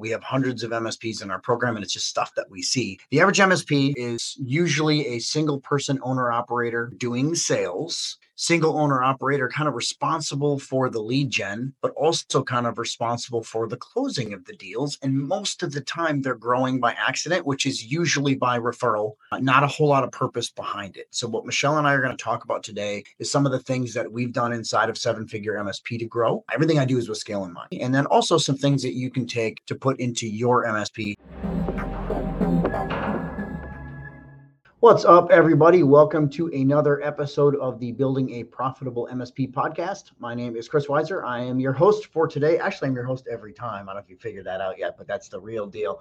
We have hundreds of MSPs in our program, and it's just stuff that we see. The average MSP is usually a single person owner operator doing sales single owner operator kind of responsible for the lead gen, but also kind of responsible for the closing of the deals. And most of the time, they're growing by accident, which is usually by referral, not a whole lot of purpose behind it. So, what Michelle and I are going to talk about today is some of the things that we've done inside of seven figure MSP to grow. Everything I do is with scale in mind. And then also some things that you can take to put into your MSP. What's up, everybody? Welcome to another episode of the Building a Profitable MSP podcast. My name is Chris Wiser. I am your host for today. Actually, I'm your host every time. I don't know if you figured that out yet, but that's the real deal.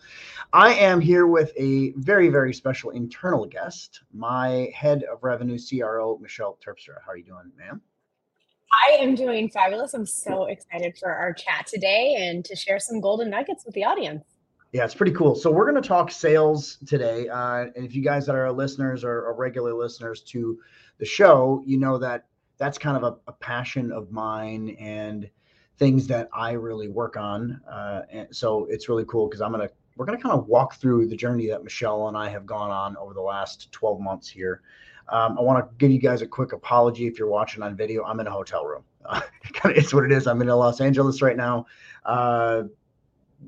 I am here with a very, very special internal guest, my head of revenue CRO, Michelle Terpstra. How are you doing, ma'am? I am doing fabulous. I'm so excited for our chat today and to share some golden nuggets with the audience. Yeah, it's pretty cool. So we're going to talk sales today. Uh, and if you guys that are listeners or, or, regular listeners to the show, you know that that's kind of a, a passion of mine and things that I really work on. Uh, and so it's really cool because I'm to we're going to kind of walk through the journey that Michelle and I have gone on over the last 12 months here. Um, I want to give you guys a quick apology if you're watching on video. I'm in a hotel room. Uh, it's what it is. I'm in Los Angeles right now. Uh,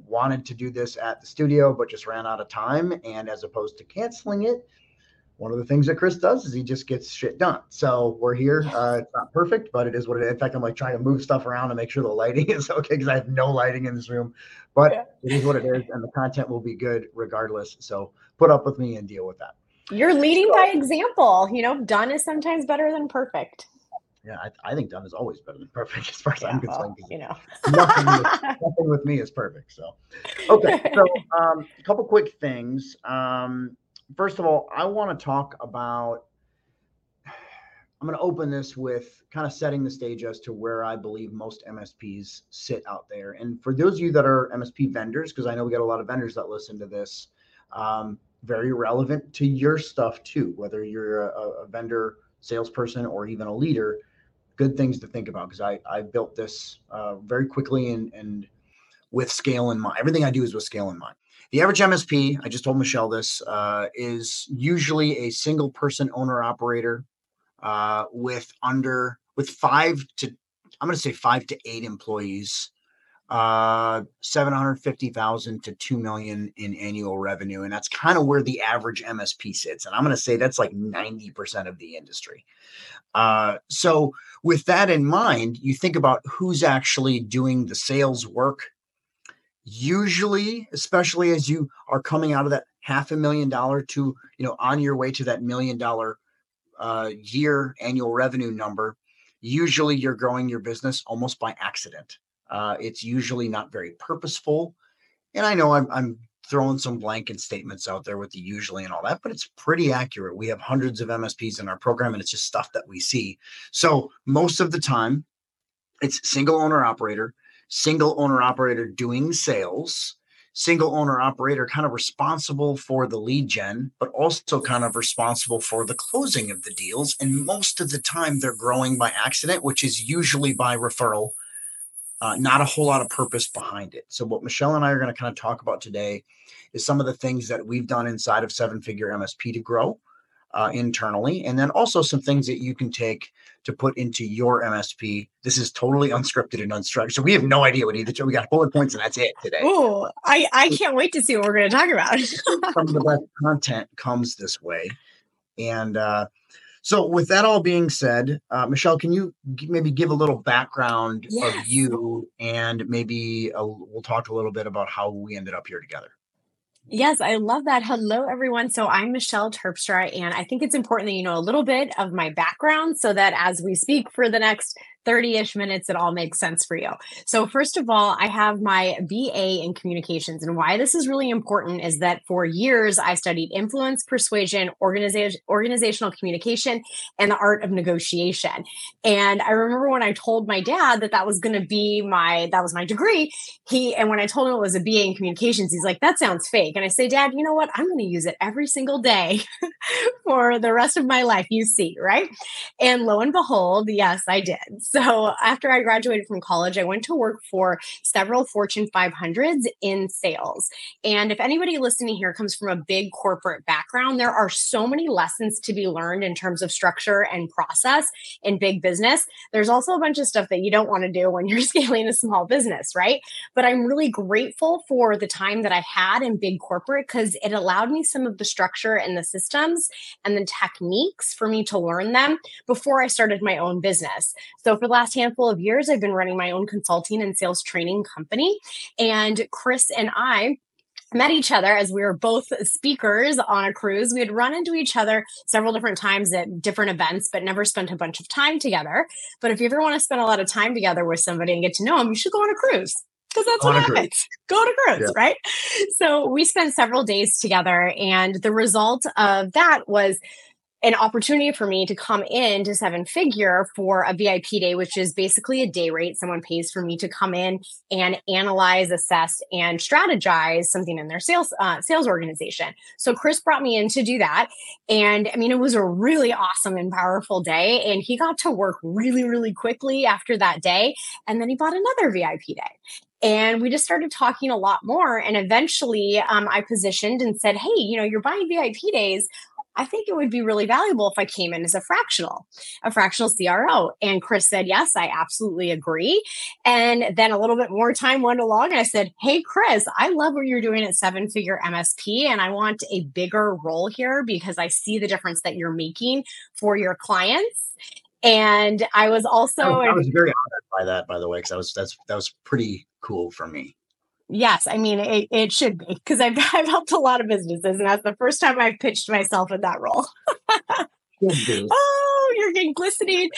wanted to do this at the studio, but just ran out of time. And as opposed to canceling it, one of the things that Chris does is he just gets shit done. So we're here. Uh, it's not perfect, but it is what it is. In fact, I'm like trying to move stuff around to make sure the lighting is okay because I have no lighting in this room. But yeah. it is what it is, and the content will be good regardless. So put up with me and deal with that. You're leading so, by example. You know, done is sometimes better than perfect yeah, I, I, think done is always better than perfect as far as yeah, I'm concerned. Well, you know, nothing, with, nothing, with, me is perfect. So, okay. So, um, a couple quick things. Um, first of all, I want to talk about. I'm going to open this with kind of setting the stage as to where I believe most MSPs sit out there. And for those of you that are MSP vendors, because I know we got a lot of vendors that listen to this, um, very relevant to your stuff too, whether you're a, a vendor salesperson or even a leader good things to think about because I, I built this uh, very quickly and, and with scale in mind. Everything I do is with scale in mind. The average MSP, I just told Michelle this, uh, is usually a single person owner operator uh, with under with five to I'm going to say five to eight employees, uh, seven hundred fifty thousand to two million in annual revenue, and that's kind of where the average MSP sits. And I'm going to say that's like ninety percent of the industry. Uh, so, with that in mind, you think about who's actually doing the sales work. Usually, especially as you are coming out of that half a million dollar to, you know, on your way to that million dollar uh, year annual revenue number, usually you're growing your business almost by accident. Uh, it's usually not very purposeful. And I know I'm, I'm throwing some blanket statements out there with the usually and all that, but it's pretty accurate. We have hundreds of MSPs in our program, and it's just stuff that we see. So most of the time, it's single owner operator, single owner operator doing sales, single owner operator kind of responsible for the lead gen, but also kind of responsible for the closing of the deals. And most of the time, they're growing by accident, which is usually by referral uh, not a whole lot of purpose behind it. So, what Michelle and I are going to kind of talk about today is some of the things that we've done inside of seven figure MSP to grow uh, internally, and then also some things that you can take to put into your MSP. This is totally unscripted and unstructured. So, we have no idea what either. We got bullet points, and that's it today. Oh, I, I can't wait to see what we're going to talk about. some of the best content comes this way. And, uh, so, with that all being said, uh, Michelle, can you g- maybe give a little background yes. of you, and maybe a, we'll talk a little bit about how we ended up here together. Yes, I love that. Hello, everyone. So I'm Michelle Terpstra, and I think it's important that you know a little bit of my background so that as we speak for the next 30 ish minutes, it all makes sense for you. So, first of all, I have my BA in communications. And why this is really important is that for years, I studied influence, persuasion, organization, organizational communication, and the art of negotiation. And I remember when I told my dad that that was going to be my, that was my degree. He, and when I told him it was a BA in communications, he's like, that sounds fake. And I say, Dad, you know what? I'm going to use it every single day for the rest of my life. You see, right? And lo and behold, yes, I did. So after I graduated from college, I went to work for several Fortune 500s in sales. And if anybody listening here comes from a big corporate background, there are so many lessons to be learned in terms of structure and process in big business. There's also a bunch of stuff that you don't want to do when you're scaling a small business, right? But I'm really grateful for the time that I had in big corporate because it allowed me some of the structure and the systems and the techniques for me to learn them before I started my own business. So for the last handful of years, I've been running my own consulting and sales training company. And Chris and I met each other as we were both speakers on a cruise. We had run into each other several different times at different events, but never spent a bunch of time together. But if you ever want to spend a lot of time together with somebody and get to know them, you should go on a cruise because that's what happens. Go on a cruise, yeah. right? So we spent several days together, and the result of that was an opportunity for me to come in to seven figure for a VIP day, which is basically a day rate. Someone pays for me to come in and analyze, assess, and strategize something in their sales uh, sales organization. So Chris brought me in to do that, and I mean it was a really awesome and powerful day. And he got to work really, really quickly after that day, and then he bought another VIP day. And we just started talking a lot more. And eventually, um, I positioned and said, Hey, you know, you're buying VIP days. I think it would be really valuable if I came in as a fractional, a fractional CRO. And Chris said, Yes, I absolutely agree. And then a little bit more time went along. And I said, Hey, Chris, I love what you're doing at seven figure MSP. And I want a bigger role here because I see the difference that you're making for your clients. And I was also I was, I was very honored by that, by the way, because that was that's that was pretty cool for me. Yes, I mean it, it should be because I've I've helped a lot of businesses, and that's the first time I've pitched myself in that role. oh, you're getting glistening.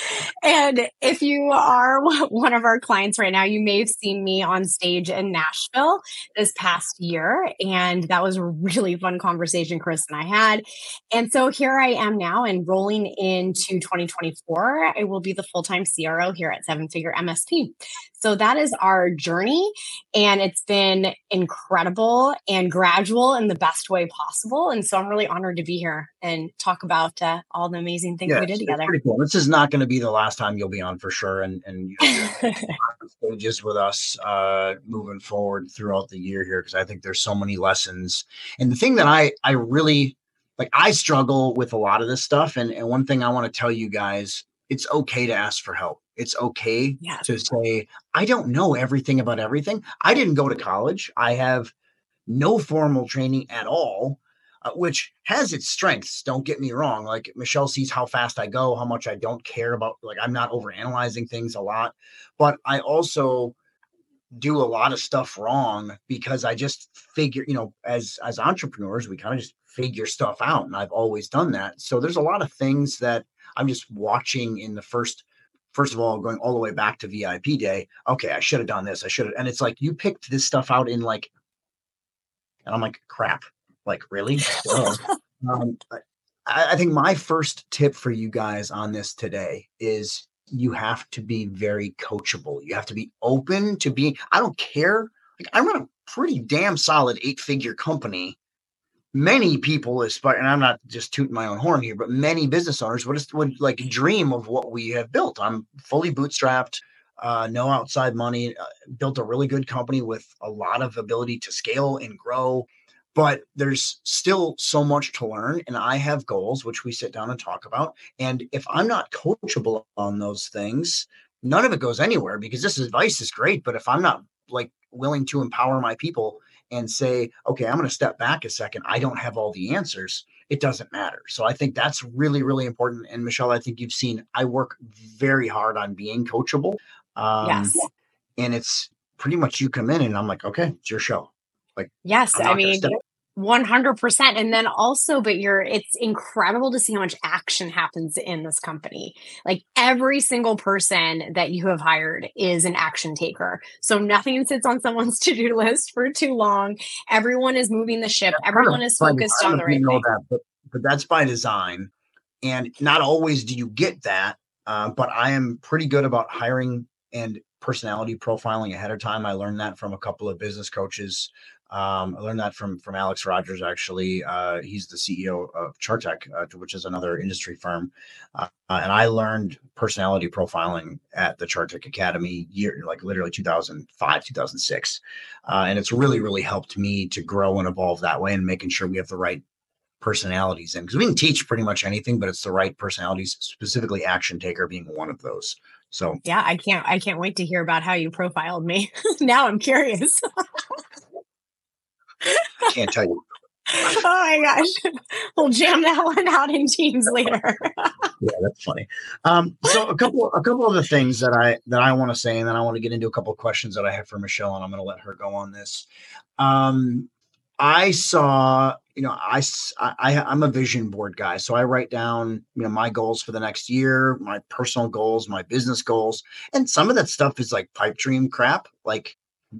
And if you are one of our clients right now, you may have seen me on stage in Nashville this past year. And that was a really fun conversation Chris and I had. And so here I am now and rolling into 2024. I will be the full time CRO here at Seven Figure MSP. So that is our journey. And it's been incredible and gradual in the best way possible. And so I'm really honored to be here and talk about uh, all the amazing things we did together. Pretty cool. This is not going to be the last time you'll be on for sure. And, and you stages with us uh, moving forward throughout the year here because I think there's so many lessons. And the thing that I, I really like, I struggle with a lot of this stuff. And, and one thing I want to tell you guys it's okay to ask for help. It's okay yeah. to say, I don't know everything about everything. I didn't go to college. I have no formal training at all, uh, which has its strengths. Don't get me wrong. Like Michelle sees how fast I go, how much I don't care about, like, I'm not over analyzing things a lot. But I also do a lot of stuff wrong because I just figure, you know, as as entrepreneurs, we kind of just figure stuff out. And I've always done that. So there's a lot of things that I'm just watching in the first, first of all, going all the way back to VIP day. Okay, I should have done this. I should have. And it's like you picked this stuff out in like, and I'm like, crap. Like, really? um, I, I think my first tip for you guys on this today is you have to be very coachable. You have to be open to being, I don't care. Like I run a pretty damn solid eight figure company many people aspire, and I'm not just tooting my own horn here, but many business owners would, would like dream of what we have built. I'm fully bootstrapped, uh, no outside money, uh, built a really good company with a lot of ability to scale and grow. But there's still so much to learn, and I have goals, which we sit down and talk about. And if I'm not coachable on those things, none of it goes anywhere because this advice is great. But if I'm not like willing to empower my people and say, okay, I'm going to step back a second. I don't have all the answers. It doesn't matter. So I think that's really, really important. And Michelle, I think you've seen I work very hard on being coachable. Um, yes. And it's pretty much you come in and I'm like, okay, it's your show. Like, yes, I mean, 100% and then also but you're it's incredible to see how much action happens in this company. Like every single person that you have hired is an action taker. So nothing sits on someone's to-do list for too long. Everyone is moving the ship. Everyone is focused on the right thing. That, but, but that's by design. And not always do you get that uh, but i am pretty good about hiring and personality profiling ahead of time. I learned that from a couple of business coaches Um, I learned that from from Alex Rogers. Actually, uh, he's the CEO of Chartec, uh, which is another industry firm. Uh, and I learned personality profiling at the Chartec Academy year, like literally 2005, 2006, uh, and it's really really helped me to grow and evolve that way, and making sure we have the right personalities in because we can teach pretty much anything, but it's the right personalities, specifically action taker being one of those. So yeah, I can't I can't wait to hear about how you profiled me. now I'm curious. I can't tell you. oh my gosh. We'll jam that one out in teams later. yeah, that's funny. Um, so a couple a couple of the things that I that I want to say, and then I want to get into a couple of questions that I have for Michelle, and I'm gonna let her go on this. Um, I saw, you know, I, I I'm a vision board guy, so I write down, you know, my goals for the next year, my personal goals, my business goals, and some of that stuff is like pipe dream crap. Like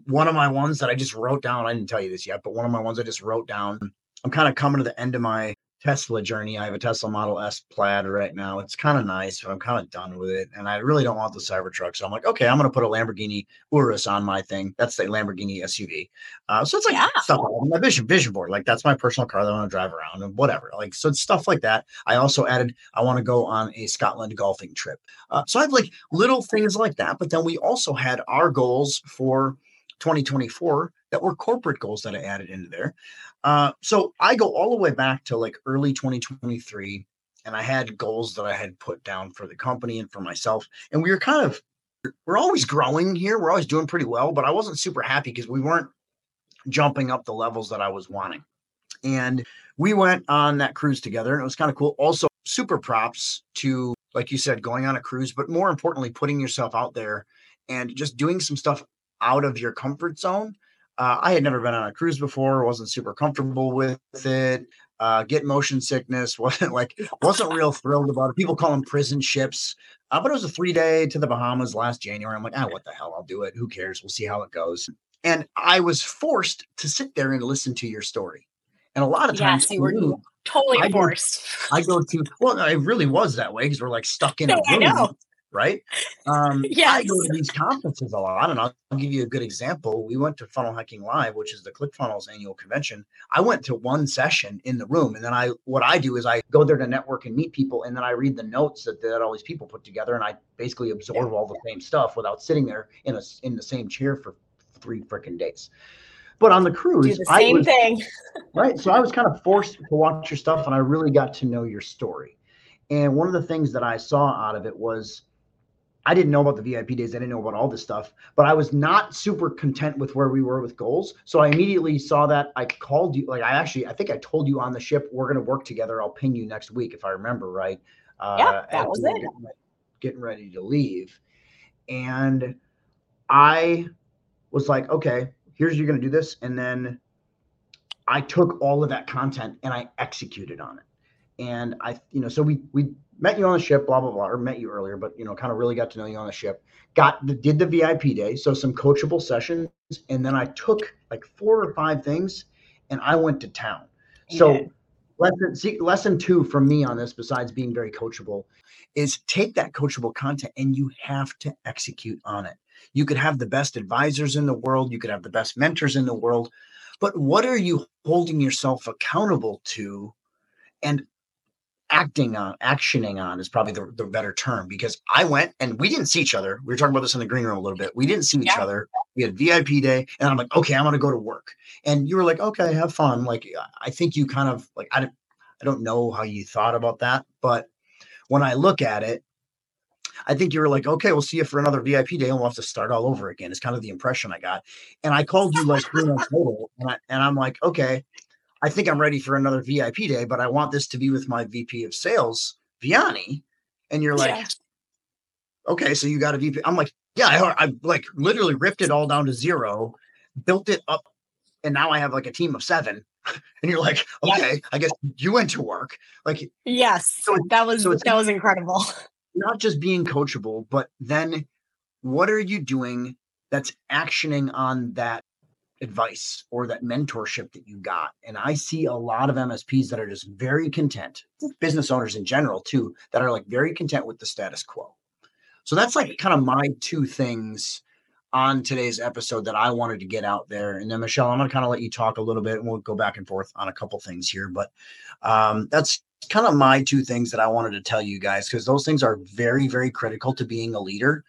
one of my ones that I just wrote down, I didn't tell you this yet, but one of my ones I just wrote down. I'm kind of coming to the end of my Tesla journey. I have a Tesla Model S plaid right now. It's kind of nice, but I'm kind of done with it. And I really don't want the Cybertruck. So I'm like, okay, I'm going to put a Lamborghini Urus on my thing. That's the Lamborghini SUV. Uh, so it's like yeah. stuff on my vision, vision board. Like that's my personal car that I want to drive around and whatever. Like, so it's stuff like that. I also added, I want to go on a Scotland golfing trip. Uh, so I have like little things like that. But then we also had our goals for 2024 that were corporate goals that I added into there. Uh, so I go all the way back to like early 2023, and I had goals that I had put down for the company and for myself. And we were kind of, we're always growing here. We're always doing pretty well, but I wasn't super happy because we weren't jumping up the levels that I was wanting. And we went on that cruise together, and it was kind of cool. Also, super props to, like you said, going on a cruise, but more importantly, putting yourself out there and just doing some stuff out of your comfort zone uh, I had never been on a cruise before, wasn't super comfortable with it. Uh, get motion sickness, wasn't like wasn't real thrilled about it. People call them prison ships, uh, but it was a three day to the Bahamas last January. I'm like, ah, what the hell? I'll do it. Who cares? We'll see how it goes. And I was forced to sit there and listen to your story. And a lot of times, yes, you were totally I forced. Go, I go to well, it really was that way because we're like stuck in a room right? Um, yes. I go to these conferences a lot, and I'll, I'll, give you a good example. We went to Funnel Hacking Live, which is the ClickFunnels annual convention. I went to one session in the room, and then I what I do is I go there to network and meet people, and then I read the notes that, that all these people put together, and I basically absorb yeah. all the same stuff without sitting there in a in the same chair for three freaking days. But on the cruise, the same was, thing. right. So I was kind of forced to watch your stuff, and I really got to know your story. And one of the things that I saw out of it was I didn't know about the VIP days. I didn't know about all this stuff, but I was not super content with where we were with goals. So I immediately saw that. I called you. Like I actually, I think I told you on the ship, we're going to work together. I'll ping you next week if I remember right. Uh, yeah, that was it. Getting, getting ready to leave, and I was like, okay, here's you're going to do this, and then I took all of that content and I executed on it. And I, you know, so we we met you on the ship, blah blah blah, or met you earlier, but you know, kind of really got to know you on the ship. Got the, did the VIP day, so some coachable sessions, and then I took like four or five things, and I went to town. So lesson see, lesson two from me on this, besides being very coachable, is take that coachable content and you have to execute on it. You could have the best advisors in the world, you could have the best mentors in the world, but what are you holding yourself accountable to? And acting on, actioning on is probably the, the better term because I went and we didn't see each other. We were talking about this in the green room a little bit. We didn't see each yeah. other. We had VIP day, and I'm like, okay, I'm gonna go to work. And you were like, okay, have fun. Like, I think you kind of like I don't, I don't know how you thought about that, but when I look at it, I think you were like, okay, we'll see you for another VIP day, and we'll have to start all over again. It's kind of the impression I got. And I called you like three months later, and, I, and I'm like, okay, I think I'm ready for another VIP day, but I want this to be with my VP of sales, Vianney. And you're like, yeah. okay, so you got a VP. I'm like, yeah, I, I like literally ripped it all down to zero, built it up, and now I have like a team of seven. And you're like, okay, I guess you went to work. Like, yes, so that was so that was incredible. Not just being coachable, but then what are you doing that's actioning on that advice or that mentorship that you got. And I see a lot of MSPs that are just very content, business owners in general too, that are like very content with the status quo. So that's like kind of my two things on today's episode that I wanted to get out there. And then Michelle, I'm going to kind of let you talk a little bit and we'll go back and forth on a couple things here. But um, that's kind of my two things that I wanted to tell you guys because those things are very, very critical to being a leader.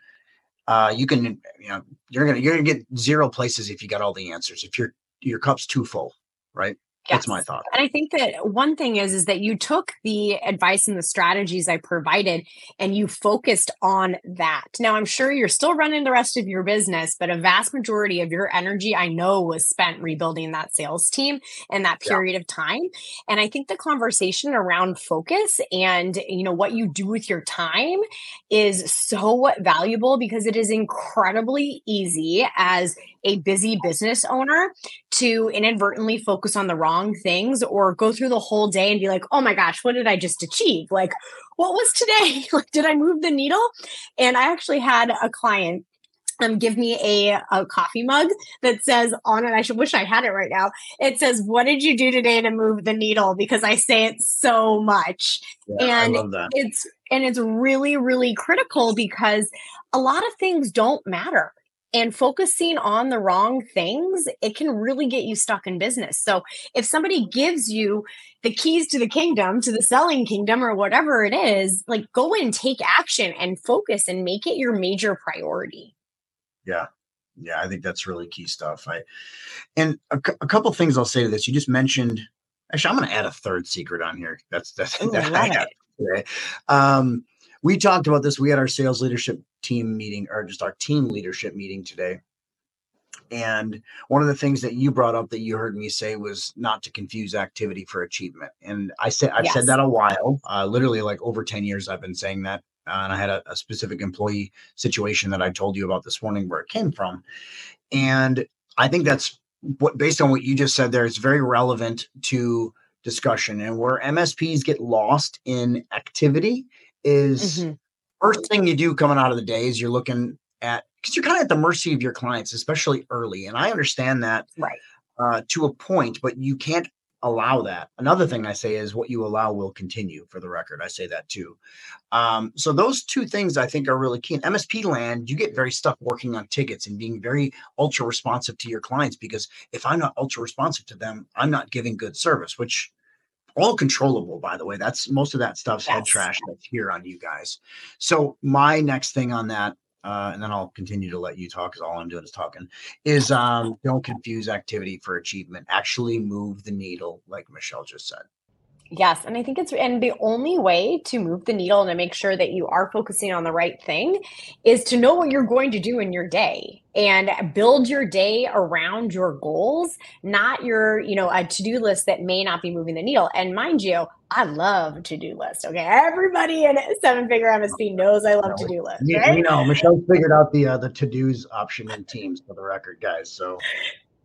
Uh, you can, you know, you're gonna you're gonna get zero places if you got all the answers. If your your cup's too full, right? Yes. That's my thought. And I think that one thing is is that you took the advice and the strategies I provided and you focused on that. Now I'm sure you're still running the rest of your business, but a vast majority of your energy I know was spent rebuilding that sales team in that period yeah. of time. And I think the conversation around focus and you know what you do with your time is so valuable because it is incredibly easy as a busy business owner to inadvertently focus on the wrong things or go through the whole day and be like, oh my gosh, what did I just achieve? Like, what was today? like, did I move the needle? And I actually had a client um, give me a, a coffee mug that says on it, I should wish I had it right now. It says, What did you do today to move the needle? Because I say it so much. Yeah, and it's and it's really, really critical because a lot of things don't matter and focusing on the wrong things, it can really get you stuck in business. So if somebody gives you the keys to the kingdom, to the selling kingdom, or whatever it is, like go and take action and focus and make it your major priority. Yeah. Yeah, I think that's really key stuff. I and a, a couple things I'll say to this. You just mentioned actually I'm going to add a third secret on here. That's that's Ooh, that I. Um, we talked about this. We had our sales leadership team meeting or just our team leadership meeting today. And one of the things that you brought up that you heard me say was not to confuse activity for achievement. And I said I've yes. said that a while, uh, literally like over 10 years I've been saying that. Uh, and I had a, a specific employee situation that I told you about this morning where it came from. And I think that's what based on what you just said there, it's very relevant to discussion. And where MSPs get lost in activity is mm-hmm. first thing you do coming out of the day is you're looking at because you're kind of at the mercy of your clients, especially early. And I understand that right uh, to a point, but you can't allow that. Another thing I say is what you allow will continue. For the record, I say that too. Um, so those two things I think are really key. In MSP land, you get very stuck working on tickets and being very ultra responsive to your clients because if I'm not ultra responsive to them, I'm not giving good service, which all controllable by the way that's most of that stuff's yes. head trash that's here on you guys so my next thing on that uh, and then I'll continue to let you talk because all I'm doing is talking. Is um, don't confuse activity for achievement. Actually, move the needle, like Michelle just said. Yes. And I think it's, and the only way to move the needle and to make sure that you are focusing on the right thing is to know what you're going to do in your day and build your day around your goals, not your, you know, a to do list that may not be moving the needle. And mind you, I love to do lists. Okay. Everybody in seven figure MSP knows I love to do lists. Right? You know, Michelle figured out the, uh, the to dos option in Teams for the record, guys. So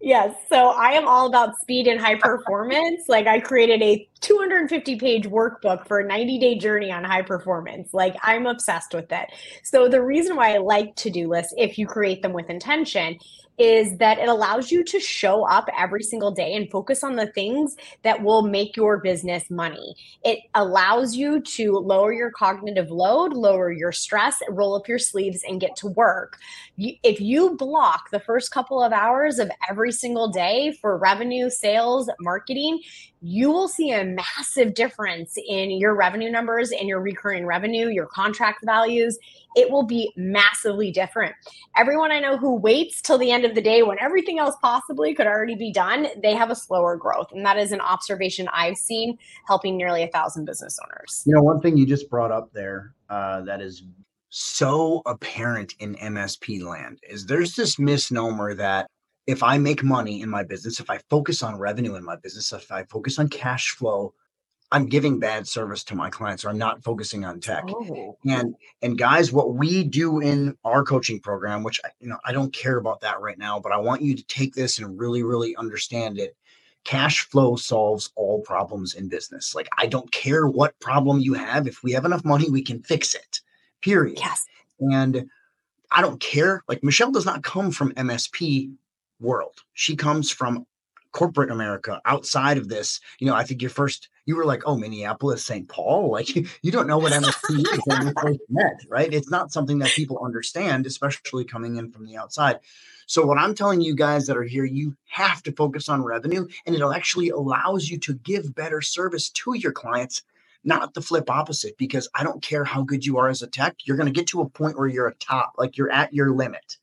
Yes. So I am all about speed and high performance. like I created a 250 page workbook for a 90 day journey on high performance. Like I'm obsessed with it. So the reason why I like to do lists, if you create them with intention, is that it allows you to show up every single day and focus on the things that will make your business money. It allows you to lower your cognitive load, lower your stress, roll up your sleeves, and get to work. If you block the first couple of hours of every single day for revenue, sales, marketing, you will see a massive difference in your revenue numbers and your recurring revenue, your contract values. It will be massively different. Everyone I know who waits till the end of the day when everything else possibly could already be done, they have a slower growth. And that is an observation I've seen helping nearly a thousand business owners. You know, one thing you just brought up there uh, that is so apparent in MSP land is there's this misnomer that if I make money in my business, if I focus on revenue in my business, if I focus on cash flow, I'm giving bad service to my clients or I'm not focusing on tech. Oh. And and guys, what we do in our coaching program, which you know, I don't care about that right now, but I want you to take this and really really understand it. Cash flow solves all problems in business. Like I don't care what problem you have, if we have enough money, we can fix it. Period. Yes. And I don't care. Like Michelle does not come from MSP world. She comes from corporate America outside of this. You know, I think your first, you were like, oh, Minneapolis, St. Paul. Like, you don't know what MSP is when we first met, right? It's not something that people understand, especially coming in from the outside. So, what I'm telling you guys that are here, you have to focus on revenue, and it actually allows you to give better service to your clients not the flip opposite because I don't care how good you are as a tech, you're going to get to a point where you're a top, like you're at your limit.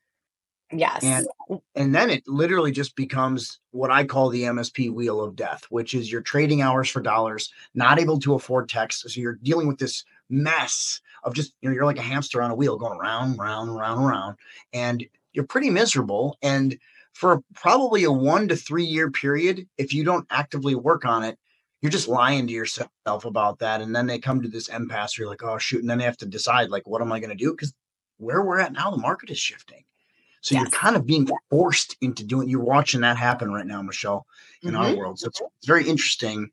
Yes. And and then it literally just becomes what I call the MSP wheel of death, which is you're trading hours for dollars, not able to afford techs. So you're dealing with this mess of just, you know, you're like a hamster on a wheel going round, round, round, round. And you're pretty miserable. And for probably a one to three year period, if you don't actively work on it, you're just lying to yourself about that. And then they come to this impasse. You're like, oh shoot. And then they have to decide, like, what am I going to do? Because where we're at now, the market is shifting. So yes. you're kind of being forced into doing. You're watching that happen right now, Michelle, in mm-hmm. our world. So it's, it's very interesting.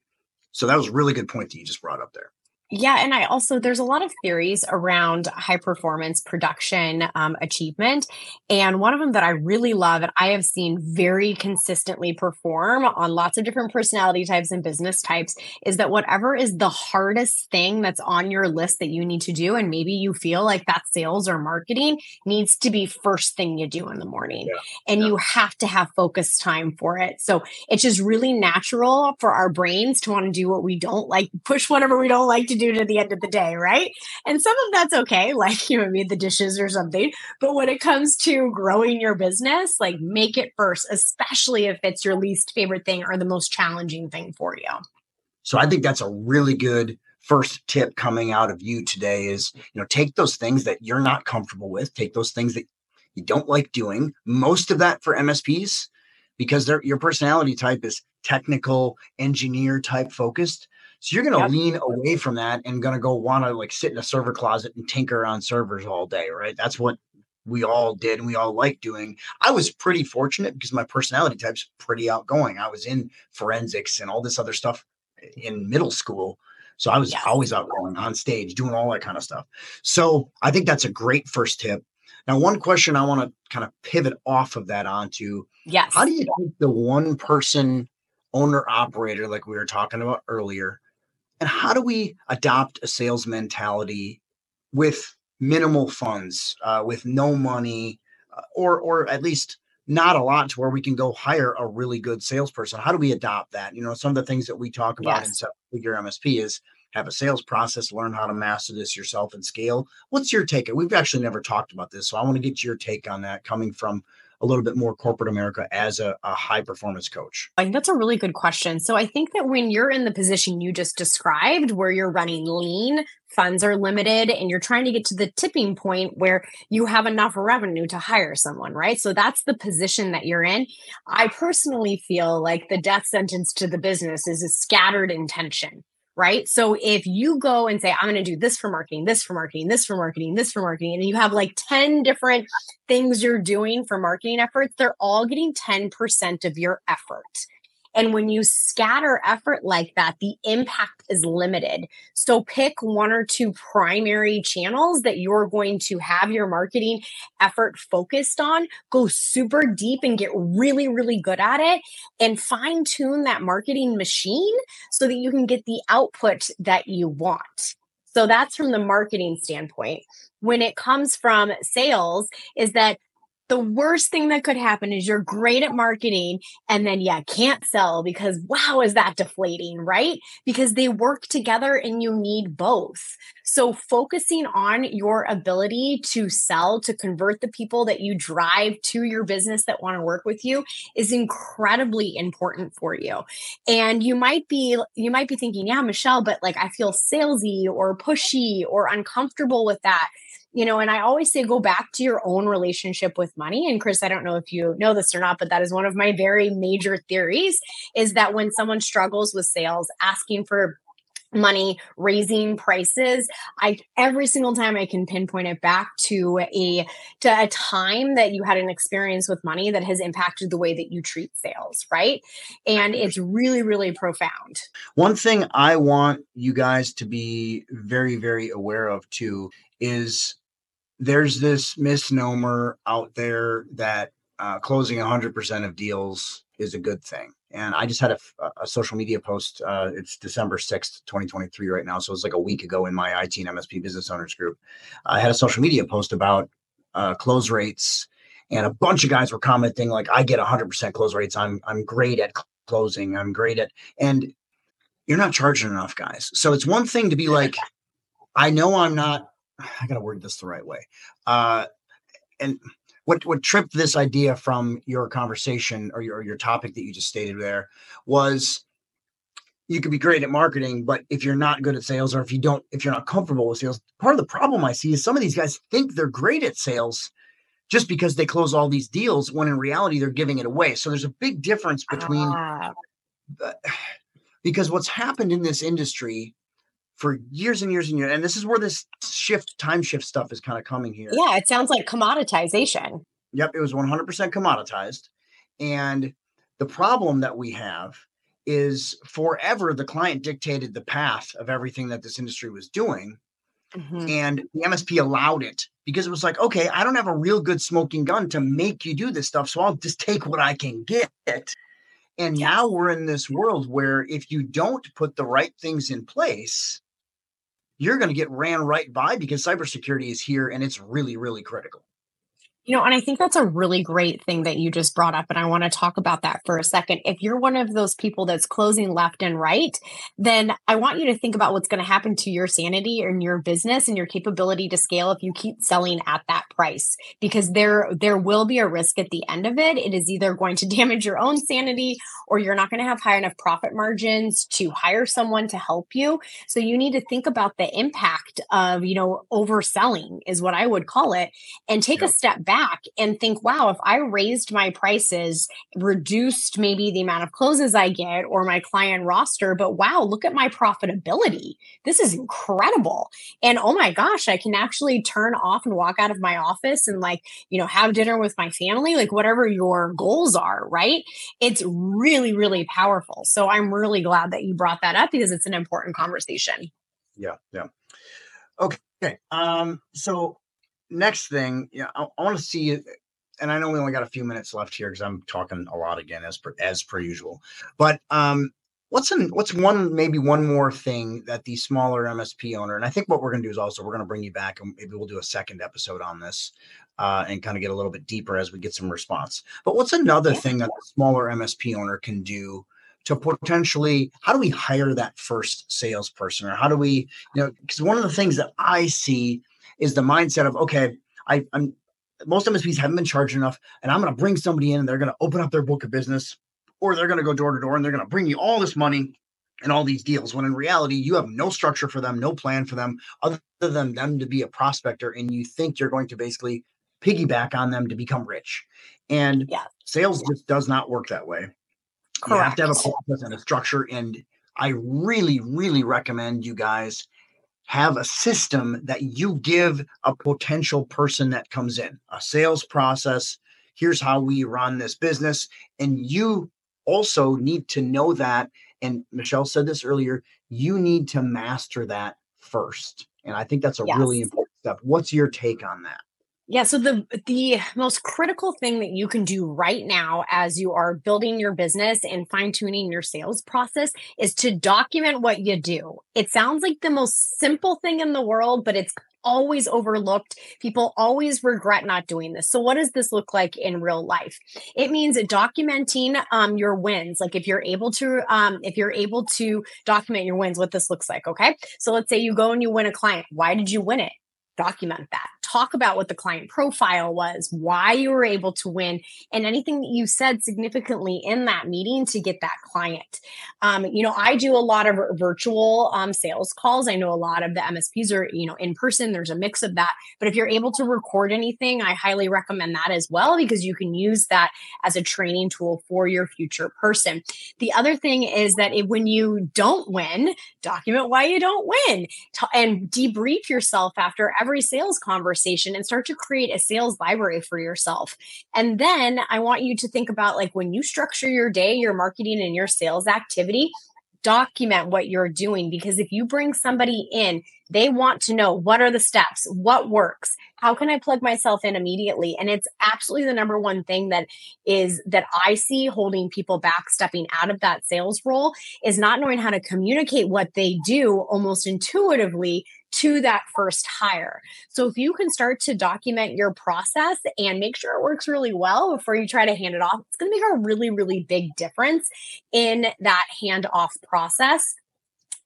So that was a really good point that you just brought up there. Yeah, and I also there's a lot of theories around high performance production um, achievement, and one of them that I really love and I have seen very consistently perform on lots of different personality types and business types is that whatever is the hardest thing that's on your list that you need to do, and maybe you feel like that sales or marketing needs to be first thing you do in the morning, yeah. and yeah. you have to have focus time for it. So it's just really natural for our brains to want to do what we don't like, push whatever we don't like to do to the end of the day, right? And some of that's okay, like you know, maybe the dishes or something. But when it comes to growing your business, like make it first, especially if it's your least favorite thing or the most challenging thing for you. So I think that's a really good first tip coming out of you today is, you know, take those things that you're not comfortable with, take those things that you don't like doing. Most of that for MSPs because their your personality type is technical engineer type focused so you're going to yep. lean away from that and going to go want to like sit in a server closet and tinker on servers all day, right? That's what we all did and we all like doing. I was pretty fortunate because my personality type's pretty outgoing. I was in forensics and all this other stuff in middle school. So I was yeah. always outgoing on stage, doing all that kind of stuff. So I think that's a great first tip. Now, one question I want to kind of pivot off of that onto. Yes. How do you think the one person owner operator, like we were talking about earlier, and how do we adopt a sales mentality with minimal funds, uh, with no money, uh, or or at least not a lot to where we can go hire a really good salesperson? How do we adopt that? You know, some of the things that we talk about yes. in Seven Figure MSP is have a sales process, learn how to master this yourself and scale. What's your take? We've actually never talked about this, so I want to get your take on that coming from a little bit more corporate America as a, a high performance coach? I think that's a really good question. So I think that when you're in the position you just described, where you're running lean, funds are limited, and you're trying to get to the tipping point where you have enough revenue to hire someone, right? So that's the position that you're in. I personally feel like the death sentence to the business is a scattered intention right? So if you go and say, I'm going to do this for marketing, this for marketing, this for marketing, this for marketing, and you have like 10 different things you're doing for marketing efforts, they're all getting 10% of your effort. And when you scatter effort like that, the impact is limited. So pick one or two primary channels that you're going to have your marketing effort focused on. Go super deep and get really, really good at it and fine tune that marketing machine so that you can get the output that you want. So that's from the marketing standpoint. When it comes from sales, is that the worst thing that could happen is you're great at marketing and then yeah can't sell because wow is that deflating right? Because they work together and you need both. So focusing on your ability to sell to convert the people that you drive to your business that want to work with you is incredibly important for you. And you might be you might be thinking yeah michelle but like i feel salesy or pushy or uncomfortable with that you know, and I always say go back to your own relationship with money. And Chris, I don't know if you know this or not, but that is one of my very major theories is that when someone struggles with sales, asking for money raising prices i every single time i can pinpoint it back to a to a time that you had an experience with money that has impacted the way that you treat sales right? And it's really really profound. One thing i want you guys to be very very aware of too is there's this misnomer out there that uh, closing 100% of deals is a good thing. And I just had a, a social media post. Uh, it's December 6th, 2023 right now. So it's like a week ago in my IT and MSP business owners group. I had a social media post about uh, close rates and a bunch of guys were commenting like, I get 100% close rates. I'm, I'm great at closing. I'm great at, and you're not charging enough guys. So it's one thing to be like, I know I'm not, I got to word this the right way. Uh, and what what tripped this idea from your conversation or your your topic that you just stated there was you could be great at marketing, but if you're not good at sales or if you don't, if you're not comfortable with sales, part of the problem I see is some of these guys think they're great at sales just because they close all these deals when in reality they're giving it away. So there's a big difference between ah. because what's happened in this industry for years and years and years. And this is where this shift, time shift stuff is kind of coming here. Yeah, it sounds like commoditization. Yep, it was 100% commoditized. And the problem that we have is forever the client dictated the path of everything that this industry was doing. Mm-hmm. And the MSP allowed it because it was like, okay, I don't have a real good smoking gun to make you do this stuff. So I'll just take what I can get. And now we're in this world where if you don't put the right things in place, you're going to get ran right by because cybersecurity is here and it's really, really critical. You know, and I think that's a really great thing that you just brought up. And I want to talk about that for a second. If you're one of those people that's closing left and right, then I want you to think about what's going to happen to your sanity and your business and your capability to scale if you keep selling at that price. Because there there will be a risk at the end of it. It is either going to damage your own sanity or you're not going to have high enough profit margins to hire someone to help you. So you need to think about the impact of, you know, overselling is what I would call it and take yep. a step back back and think, wow, if I raised my prices, reduced maybe the amount of closes I get or my client roster, but wow, look at my profitability. This is incredible. And oh my gosh, I can actually turn off and walk out of my office and like, you know, have dinner with my family, like whatever your goals are, right? It's really, really powerful. So I'm really glad that you brought that up because it's an important conversation. Yeah. Yeah. Okay. Um, so next thing, yeah, I, I want to see and I know we only got a few minutes left here because I'm talking a lot again as per as per usual. But um, what's an what's one maybe one more thing that the smaller MSP owner, and I think what we're gonna do is also we're gonna bring you back and maybe we'll do a second episode on this uh, and kind of get a little bit deeper as we get some response. But what's another thing that the smaller MSP owner can do to potentially how do we hire that first salesperson or how do we you know because one of the things that I see is the mindset of okay, I, I'm most MSPs haven't been charged enough, and I'm going to bring somebody in and they're going to open up their book of business, or they're going to go door to door and they're going to bring you all this money and all these deals. When in reality, you have no structure for them, no plan for them, other than them to be a prospector, and you think you're going to basically piggyback on them to become rich. And yeah. sales just does not work that way. Correct. You have to have a process and a structure. And I really, really recommend you guys have a system that you give a potential person that comes in, a sales process. Here's how we run this business. And you also need to know that. And Michelle said this earlier you need to master that first. And I think that's a yes. really important step. What's your take on that? Yeah, so the the most critical thing that you can do right now as you are building your business and fine-tuning your sales process is to document what you do. It sounds like the most simple thing in the world, but it's always overlooked. People always regret not doing this. So, what does this look like in real life? It means documenting um, your wins. Like if you're able to, um, if you're able to document your wins, what this looks like. Okay, so let's say you go and you win a client. Why did you win it? Document that talk about what the client profile was, why you were able to win, and anything that you said significantly in that meeting to get that client. Um, you know, I do a lot of virtual um, sales calls. I know a lot of the MSPs are, you know, in person. There's a mix of that. But if you're able to record anything, I highly recommend that as well because you can use that as a training tool for your future person. The other thing is that it, when you don't win, document why you don't win and debrief yourself after every sales conversation conversation and start to create a sales library for yourself. And then I want you to think about like when you structure your day, your marketing and your sales activity, document what you're doing because if you bring somebody in, they want to know what are the steps, what works, how can I plug myself in immediately? And it's absolutely the number one thing that is that I see holding people back stepping out of that sales role is not knowing how to communicate what they do almost intuitively to that first hire. So if you can start to document your process and make sure it works really well before you try to hand it off, it's going to make a really, really big difference in that handoff process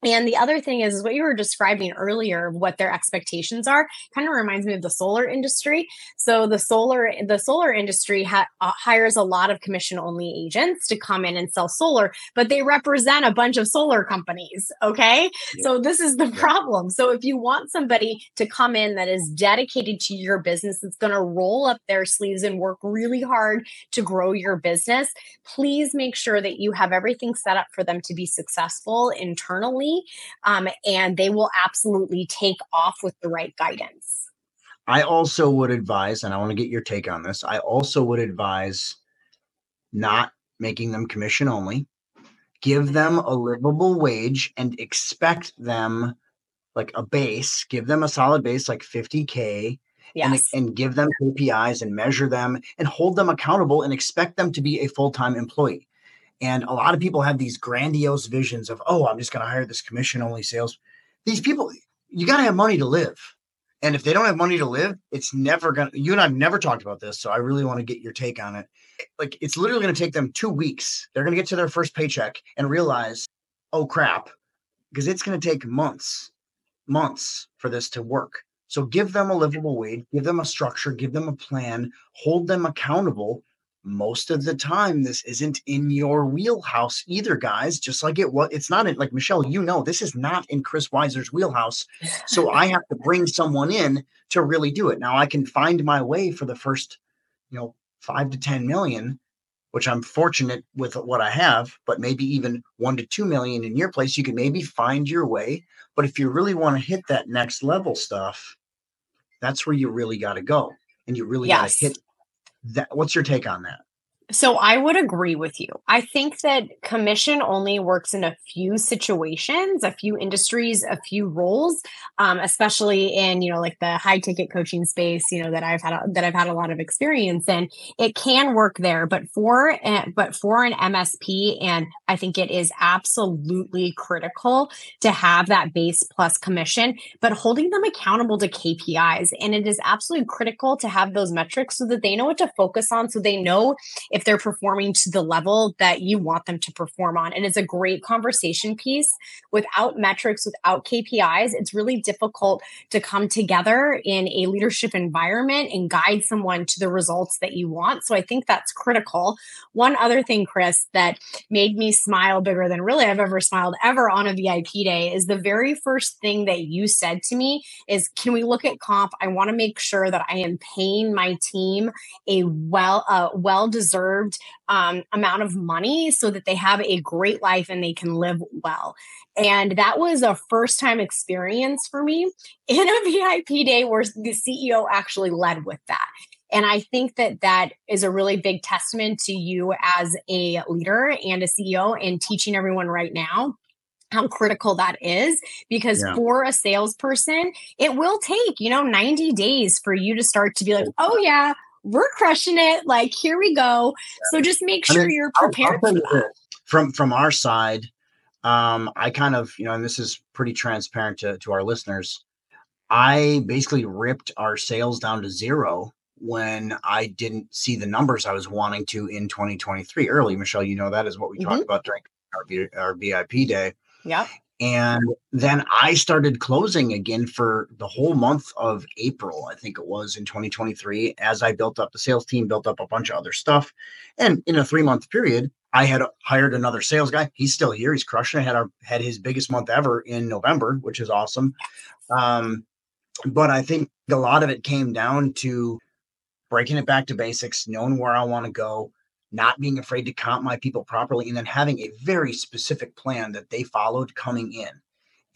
and the other thing is, is what you were describing earlier, what their expectations are, kind of reminds me of the solar industry. So the solar the solar industry ha- uh, hires a lot of commission only agents to come in and sell solar, but they represent a bunch of solar companies. Okay, yeah. so this is the problem. So if you want somebody to come in that is dedicated to your business, that's going to roll up their sleeves and work really hard to grow your business, please make sure that you have everything set up for them to be successful internally um, and they will absolutely take off with the right guidance. I also would advise, and I want to get your take on this. I also would advise not making them commission only. Give them a livable wage and expect them like a base, give them a solid base like 50K. Yes. And, and give them KPIs and measure them and hold them accountable and expect them to be a full time employee. And a lot of people have these grandiose visions of, oh, I'm just going to hire this commission only sales. These people, you got to have money to live. And if they don't have money to live, it's never going to, you and I've never talked about this. So I really want to get your take on it. Like it's literally going to take them two weeks. They're going to get to their first paycheck and realize, oh crap, because it's going to take months, months for this to work. So give them a livable wage, give them a structure, give them a plan, hold them accountable most of the time this isn't in your wheelhouse either guys just like it was it's not in, like michelle you know this is not in chris wiser's wheelhouse so i have to bring someone in to really do it now i can find my way for the first you know five to ten million which i'm fortunate with what i have but maybe even one to two million in your place you can maybe find your way but if you really want to hit that next level stuff that's where you really got to go and you really yes. got to hit that what's your take on that so I would agree with you. I think that commission only works in a few situations, a few industries, a few roles, um, especially in you know like the high ticket coaching space. You know that I've had a, that I've had a lot of experience in. It can work there, but for but for an MSP, and I think it is absolutely critical to have that base plus commission, but holding them accountable to KPIs, and it is absolutely critical to have those metrics so that they know what to focus on, so they know if they're performing to the level that you want them to perform on. And it's a great conversation piece. Without metrics, without KPIs, it's really difficult to come together in a leadership environment and guide someone to the results that you want. So I think that's critical. One other thing, Chris, that made me smile bigger than really I've ever smiled ever on a VIP day is the very first thing that you said to me is, Can we look at comp? I want to make sure that I am paying my team a well, uh, well deserved deserved um, amount of money so that they have a great life and they can live well. And that was a first time experience for me in a VIP day where the CEO actually led with that. And I think that that is a really big testament to you as a leader and a CEO and teaching everyone right now how critical that is because yeah. for a salesperson it will take you know 90 days for you to start to be like oh yeah we're crushing it. Like, here we go. So just make sure I mean, you're prepared. I'll, I'll from from our side, um, I kind of, you know, and this is pretty transparent to, to our listeners. I basically ripped our sales down to zero when I didn't see the numbers I was wanting to in 2023 early. Michelle, you know that is what we mm-hmm. talked about during our, our VIP day. Yeah. And then I started closing again for the whole month of April, I think it was in 2023, as I built up the sales team, built up a bunch of other stuff. And in a three month period, I had hired another sales guy. He's still here. He's crushing it. Had our had his biggest month ever in November, which is awesome. Um, but I think a lot of it came down to breaking it back to basics, knowing where I want to go, not being afraid to comp my people properly, and then having a very specific plan that they followed coming in.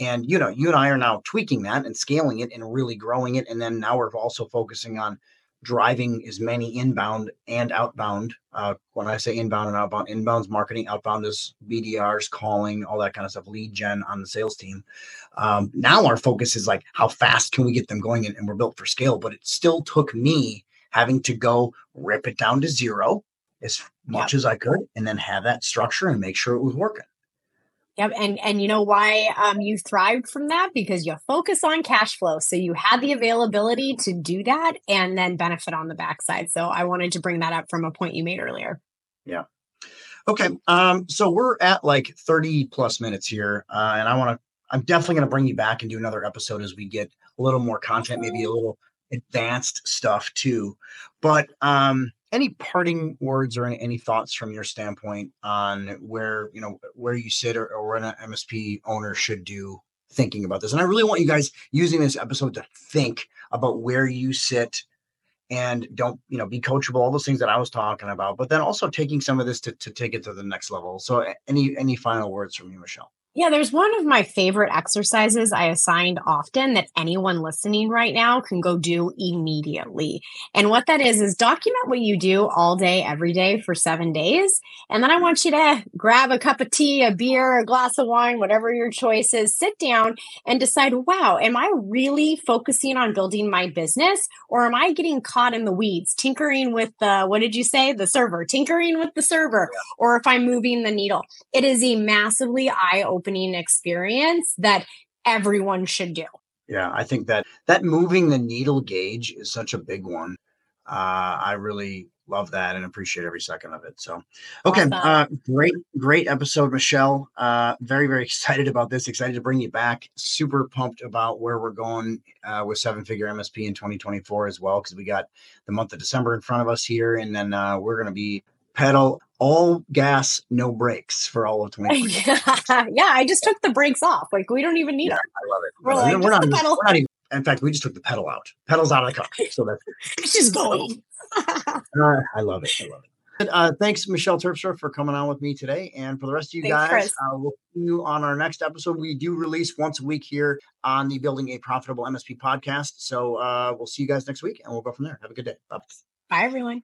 And you know, you and I are now tweaking that and scaling it and really growing it. And then now we're also focusing on driving as many inbound and outbound. Uh, when I say inbound and outbound, inbound's marketing, outbound is BDRs, calling, all that kind of stuff, lead gen on the sales team. Um, now our focus is like how fast can we get them going, and, and we're built for scale. But it still took me having to go rip it down to zero as much yep. as I could, and then have that structure and make sure it was working. Yep, and and you know why um, you thrived from that because you focus on cash flow, so you had the availability to do that and then benefit on the backside. So I wanted to bring that up from a point you made earlier. Yeah. Okay. Um. So we're at like thirty plus minutes here, uh, and I want to. I'm definitely going to bring you back and do another episode as we get a little more content, maybe a little advanced stuff too. But um, any parting words or any, any, thoughts from your standpoint on where you know where you sit or, or what an MSP owner should do thinking about this? And I really want you guys using this episode to think about where you sit and don't you know be coachable all those things that i was talking about but then also taking some of this to, to take it to the next level so any any final words from you michelle yeah, there's one of my favorite exercises I assigned often that anyone listening right now can go do immediately. And what that is, is document what you do all day, every day for seven days. And then I want you to grab a cup of tea, a beer, a glass of wine, whatever your choice is, sit down and decide, wow, am I really focusing on building my business or am I getting caught in the weeds, tinkering with the, what did you say? The server, tinkering with the server, or if I'm moving the needle. It is a massively eye opening opening experience that everyone should do. Yeah, I think that that moving the needle gauge is such a big one. Uh, I really love that and appreciate every second of it. So, okay, awesome. uh, great, great episode, Michelle. Uh, very, very excited about this. Excited to bring you back. Super pumped about where we're going uh, with seven figure MSP in 2024 as well, because we got the month of December in front of us here, and then uh, we're going to be pedal all gas, no brakes for all of 2020. yeah, I just took the brakes off. Like we don't even need yeah, it. I love it. We're, like, we're, not, even, we're not even, in fact, we just took the pedal out. Pedals out of the car. So that's it's just going. uh, I love it. I love it. Uh, thanks, Michelle Terpstra, for coming on with me today. And for the rest of you thanks, guys, uh, we'll see you on our next episode. We do release once a week here on the Building a Profitable MSP podcast. So uh, we'll see you guys next week and we'll go from there. Have a good day. Bye, Bye everyone.